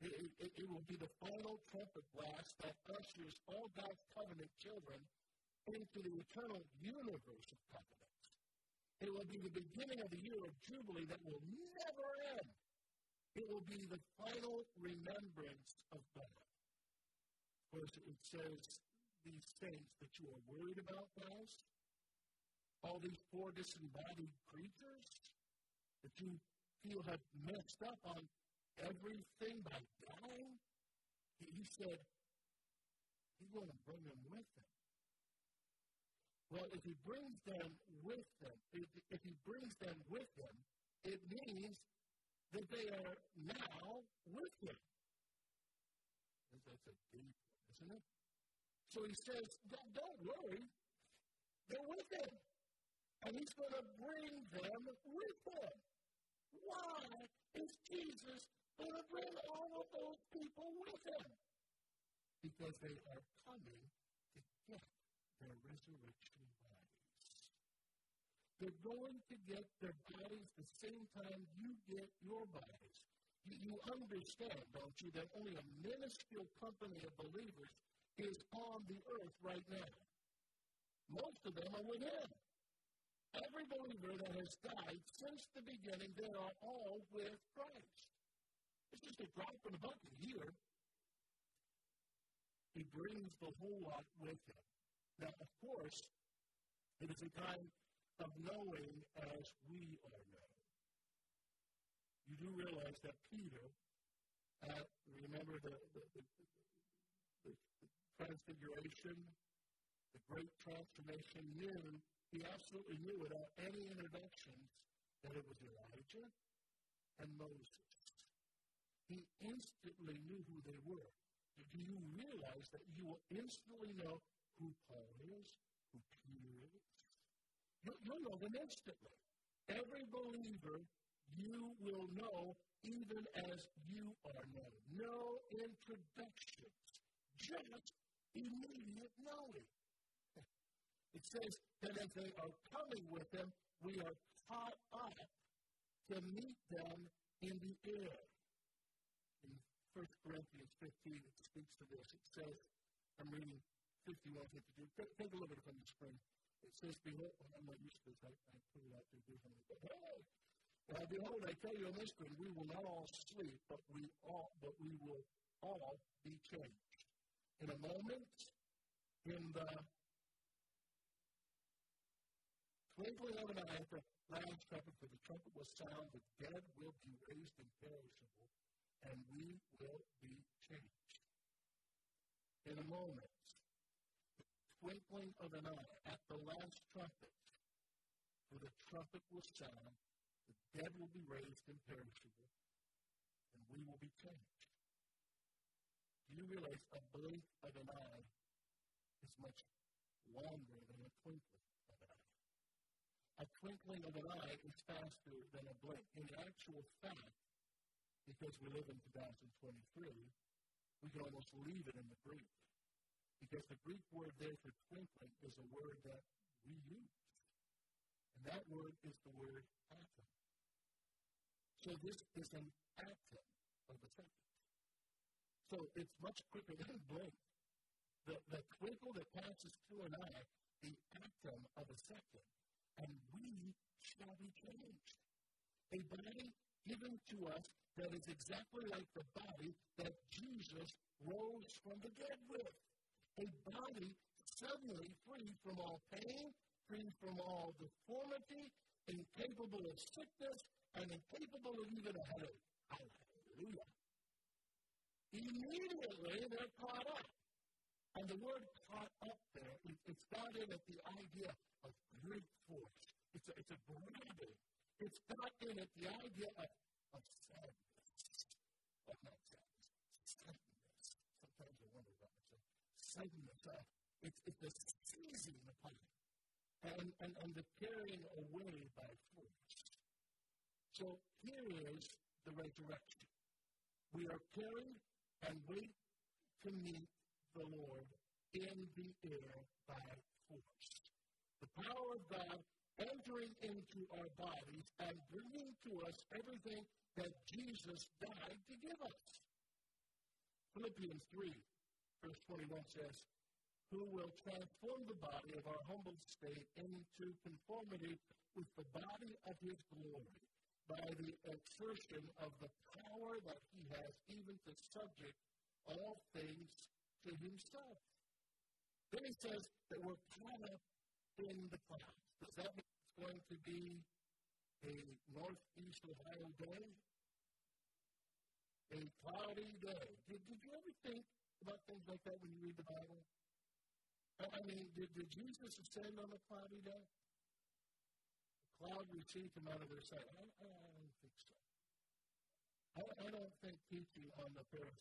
It, it, it, will be the final trumpet blast that ushers all God's covenant children into the eternal universe of covenant. It will be the beginning of the year of Jubilee that will never end. It will be the final remembrance of God. Of course, it says these things that you are worried about, guys. All these poor disembodied creatures that you feel have messed up on everything by dying. He said, He's going to bring them with him. Well, if he brings them with him, if, if he brings them with him, it means that they are now with him. That's a deep one, isn't it? So he says, don't worry, they're with him. And he's going to bring them with him. Why is Jesus going to bring all of those people with him? Because they are coming to get their resurrection bodies. They're going to get their bodies the same time you get your bodies. You, you understand, don't you, that only a minuscule company of believers is on the earth right now. Most of them are with Him. Every believer that has died since the beginning, they are all with Christ. It's just a drop in the bucket here. He brings the whole lot with him. Now, of course, it is a kind of knowing as we are known. You do realize that Peter, uh, remember the, the, the, the, transfiguration, the great transformation, knew, he absolutely knew without any introductions that it was Elijah and Moses. He instantly knew who they were. Do you realize that you will instantly know who Paul is, who Peter is? You'll know them instantly. Every believer you will know even as you are known. No introductions, just immediate knowing. It says that as they are coming with them, we are caught up to meet them in the air. In 1 Corinthians 15, it speaks to this. It says, I'm reading 51, 52. Take, take a look at it from the screen. It says, Behold, I'm not used to this. I, I put it out there differently. But hey, now behold, I tell you this screen, we will not all sleep, but we all, but we will all be changed in a moment, in the twinkling of an eye, at the last trumpet, for the trumpet will sound, the dead will be raised imperishable, and we will be changed. In a moment, the twinkling of an eye, at the last trumpet, for the trumpet will sound, the dead will be raised imperishable, and we will be changed. Do you realize a blink of an eye is much longer than a twinkling? A twinkling of an eye is faster than a blink. In actual fact, because we live in 2023, we can almost leave it in the Greek. Because the Greek word there for twinkling is a word that we use. And that word is the word atom. So this is an atom of a second. So it's much quicker than a blink. The, the twinkle that passes through an eye, the atom of a second, and we shall be changed. A body given to us that is exactly like the body that Jesus rose from the dead with. A body suddenly free from all pain, free from all deformity, incapable of sickness, and incapable of even a headache. Hallelujah. Immediately they're caught up. And the word caught up there, it, it's got in it the idea of great force. It's a, it's a grabbing. It's got in it the idea of, of sadness. Well, not sadness, sadness. Sometimes I wonder about myself. Sadness. Uh, it's, it's the seizing upon. And, and, and the carrying away by force. So here is the resurrection. We are carried and wait to meet the Lord in the air by force. The power of God entering into our bodies and bringing to us everything that Jesus died to give us. Philippians 3, verse 21 says, Who will transform the body of our humble state into conformity with the body of his glory by the exertion of the power that he has even to subject all things Mm-hmm. to himself. Then he says that we're caught up in the clouds. Does that mean it's going to be a northeast Ohio day? A cloudy day. Did, did you ever think about things like that when you read the Bible? I mean, did, did Jesus ascend on a cloudy day? cloud received him out of their sight. I, I, I don't think so. I, I don't think teaching on the Paris,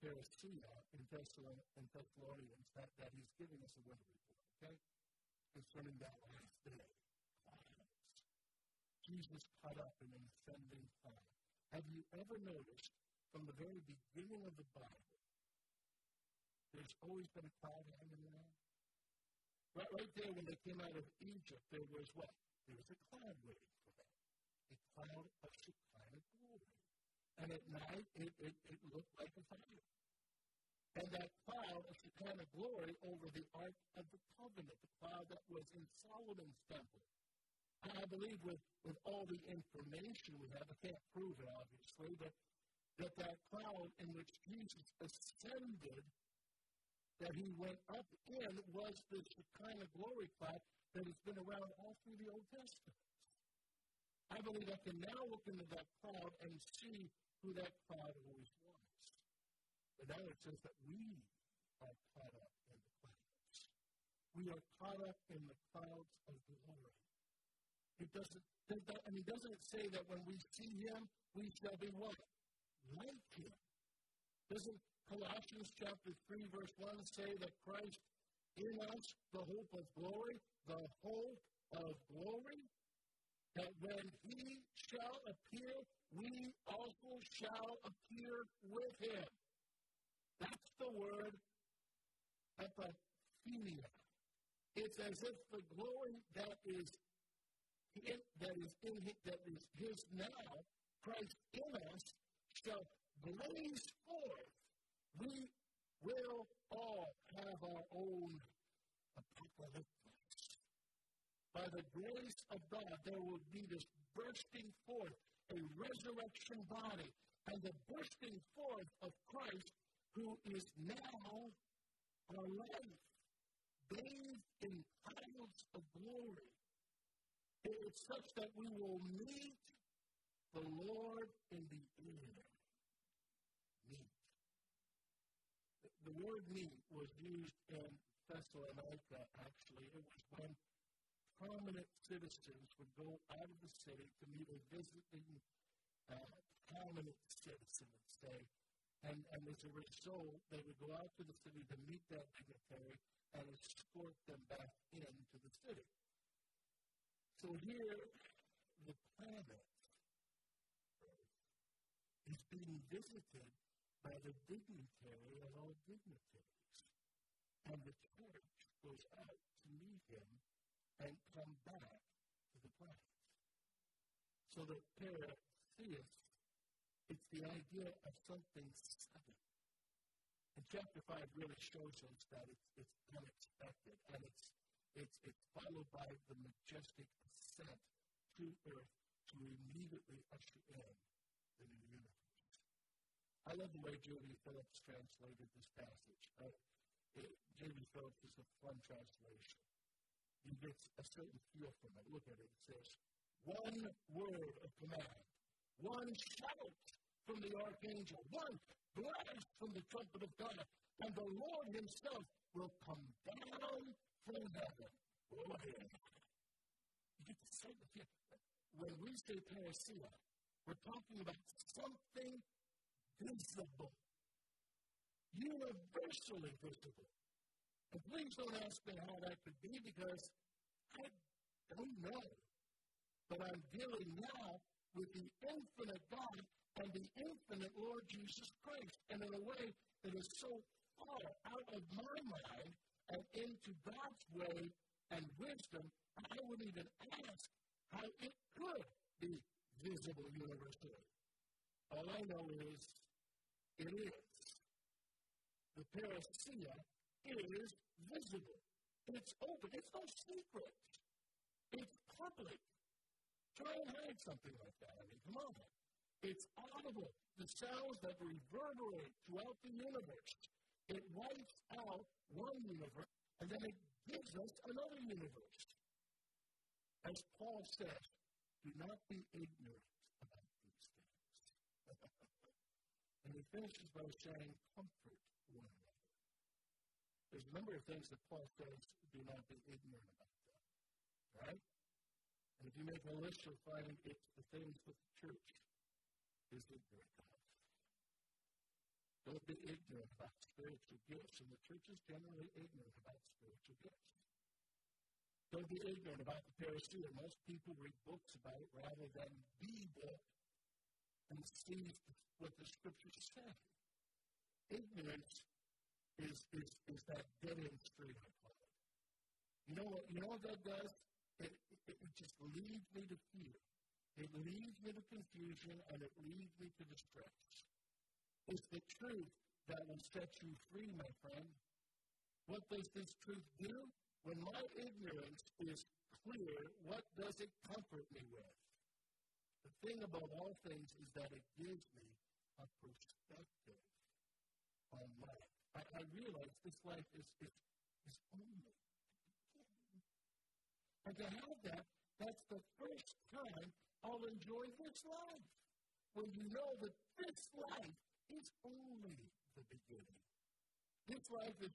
Parousia in Thessalonians that, that he's giving us a weather report, okay? Concerning that last day. Clouds. Jesus caught up in an ascending cloud. Have you ever noticed from the very beginning of the Bible, there's always been a cloud hanging around? Right, right there when they came out of Egypt, there was what? There was a cloud waiting for them. A cloud of Shekinah glory. And at night, it, it, it looked like a fire. And that cloud is the kind of glory over the Ark of the Covenant, the cloud that was in Solomon's temple. I believe with, with all the information we have, I can't prove it obviously, but that that cloud in which Jesus ascended, that he went up in, was kind of glory cloud that has been around all through the Old Testament. I believe I can now look into that cloud and see who that cloud always was. But now it says that we are caught up in the clouds. We are caught up in the clouds of glory. It doesn't, I mean, doesn't it say that when we see him, we shall be what? Like him. Doesn't Colossians chapter 3, verse 1 say that Christ in us, the hope of glory, the hope of glory? That when he shall appear, we also shall appear with him. That's the word epiphania. It's as if the glory that is in, that is in that is his now, Christ in us, shall blaze forth. We will all have our own. By the grace of God, there will be this bursting forth, a resurrection body, and the bursting forth of Christ, who is now our life, bathed in clouds of glory. It's such that we will meet the Lord in the air. Meet. The word meet was used in Thessalonica, actually. It was when prominent citizens would go out of the city to meet a visiting uh, prominent citizen, let's say. And, and as a result, they would go out to the city to meet that dignitary and escort them back into the city. So here, the planet is being visited by the dignitary of all dignitaries. And the church goes out to meet him and come back to the planet. So the parousia, it's the idea of something sudden. And chapter 5 really shows us that it's, it's unexpected and it's, it's, it's followed by the majestic sent to earth to immediately usher in the new universe. I love the way J.B. Phillips translated this passage. Uh, J.B. Phillips is a fun translation. He gets a certain feel from it. Look at it. It says, one word of command, one shout from the archangel, one blast from the trumpet of God, and the Lord himself will come down from heaven. Oh, you get the same idea. When we say parousia, we're talking about something visible, universally visible. And please don't ask me how that could be because I don't know. But I'm dealing now with the infinite God and the infinite Lord Jesus Christ. And in a way that is so far out of my mind and into God's way and wisdom I wouldn't even ask how it could be visible universally. All I know is it is. The parousia is visible. It's open. It's no secret. It's public. Try and hide something like that. I mean, come on. It's audible. The sounds that reverberate throughout the universe. It wipes out one universe, and then it gives us another universe. As Paul says, do not be ignorant about these things. and he finishes by saying, comfort one. There's a number of things that Paul says, do not be ignorant about them. Right? And if you make a list, you'll find it's the things that the church is ignorant of. Don't be ignorant about spiritual gifts, and the church is generally ignorant about spiritual gifts. Don't be ignorant about the parousia. Most people read books about it rather than be book and see what the scriptures say. Ignorance is, is, is that dead end street, I call it. You know what, you know what that does? It, it, it just leads me to fear. It leads me to confusion and it leads me to distress. It's the truth that will set you free, my friend. What does this truth do? When my ignorance is clear, what does it comfort me with? The thing above all things is that it gives me a perspective on life. I, I realize this life is, is, is only and to have that, that's the first time I'll enjoy this life. When you know that this life is only the beginning. This life is,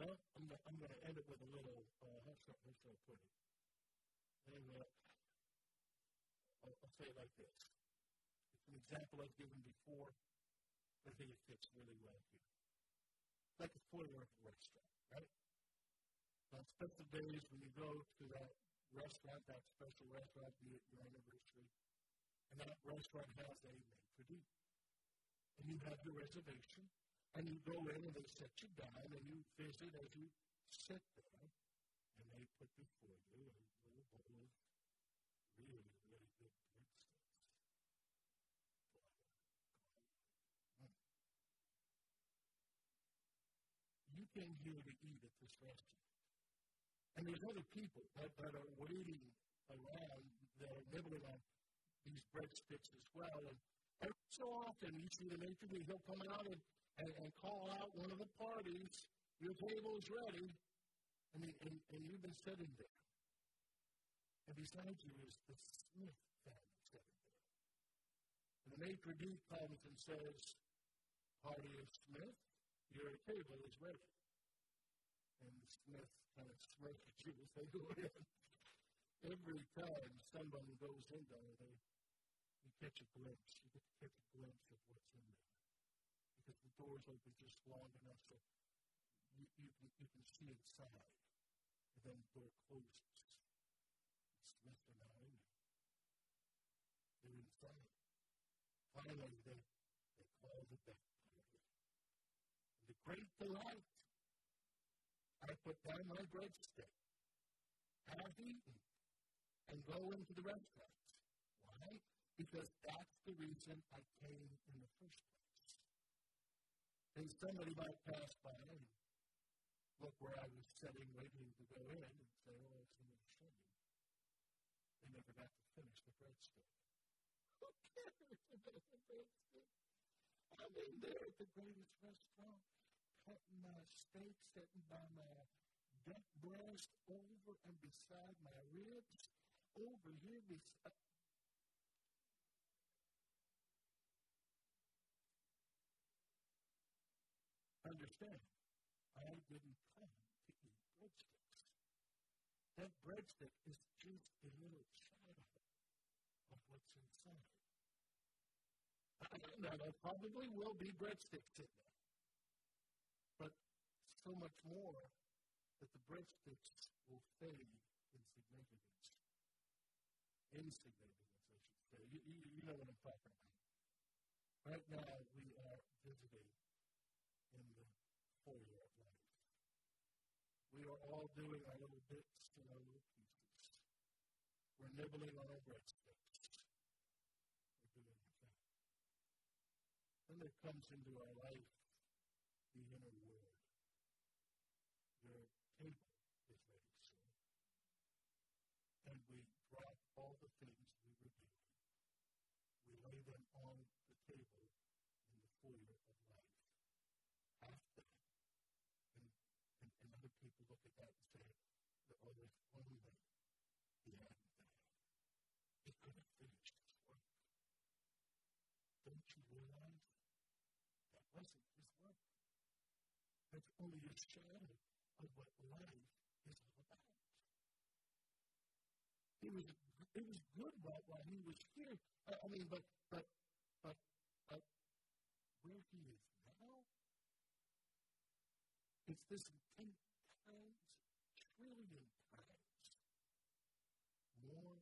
well, I'm, I'm going to end it with a little, uh, how, should, how should I put it? And, uh, I'll, I'll say it like this. It's an example I've given before, I think it fits really well here. Like a a restaurant, right? On special days when you go to that restaurant, that special restaurant, be it your anniversary, and that restaurant has a for you. And you have your reservation, and you go in and they set you down, and you visit as you sit there, and they put before you a little bowl of really, really good breadsticks. Mm. You came here to eat at this restaurant. And there's other people that, that are waiting around that are nibbling on these breadsticks as well. And every so often, you see the maitre d', he'll come out and, and, and call out one of the parties, your table is ready, and, he, and, and you've been sitting there. And beside you is the Smith family sitting there. And the maitre d' comes and says, Party of Smith, your table is ready. And Smith kind of smirk at you as they go in. Every time someone goes in there, they you catch a glimpse. You get to catch a glimpse of what's in there. Because the doors open just long enough so you, you, can, you can see inside. And then the door closes. Smith are not in there. They're inside. Finally, they, they call the death party. And the great delight I put down my breadstick, have eaten, and go into the restaurant. Why? Because that's the reason I came in the first place. And somebody might pass by and look where I was sitting, waiting to go in, and say, oh, in the shame. They never got to finish the breadstick. Who cares about the breadstick? I'm in there at the greatest restaurant cutting my steak, sitting by my deck breast, over and beside my ribs, over here beside. Uh, understand, I didn't come to eat breadsticks. That breadstick is just a little shadow of what's inside. Now, there probably will be breadsticks in there so much more that the breadsticks will fade in significance. Insignificance, I should say. You, you, you know what I'm talking about. Right now, we are visiting in the foyer of life. We are all doing our little bits and our little pieces. We're nibbling on our breadsticks. We're doing the. Then there comes into our life the inner world your table is ready, sir. And we drop all the things we were doing. We lay them on the table in the foyer of life. Half done. And, and, and other people look at that and say, oh, there's one thing he hadn't done. He could have finished his work. Don't you realize that wasn't his work? That's only a shadow of what life is all about. It was it was good while, while he was here. I, I mean, but but but but where he is now, it's this ten times, trillion times more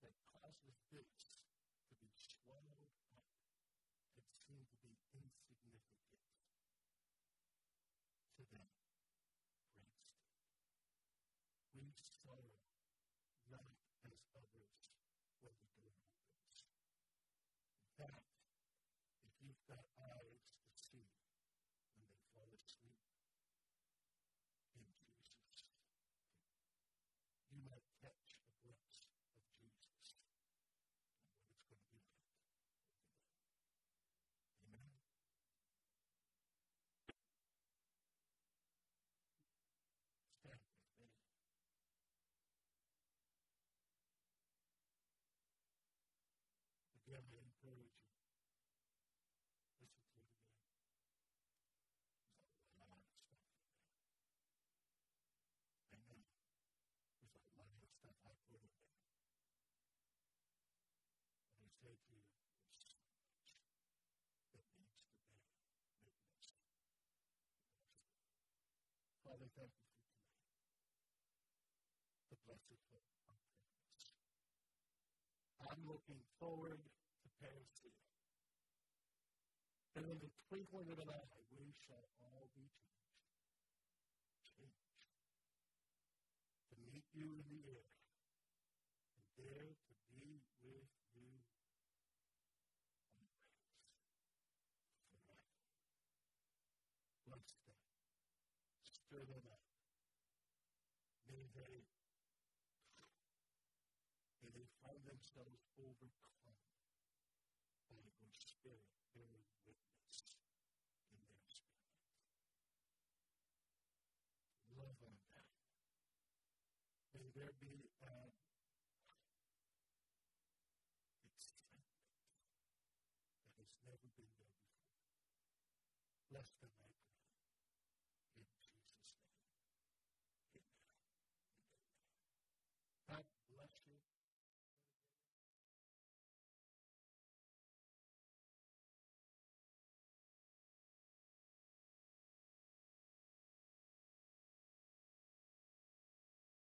that causes this to be swallowed up and seem to be insignificant to them we sorrow not as others when the door opens. In fact, if you've got eyes to thank you for tonight. The blessed hope of purpose. I'm looking forward to Parousia. And in the twinkling of an eye, we shall all be changed. Changed. To meet you in the air and there to be with you always. Forever. Bless them. Stir them up. May they, may they find themselves overcome by your Spirit bearing witness in their spirit. Love on them. May there be a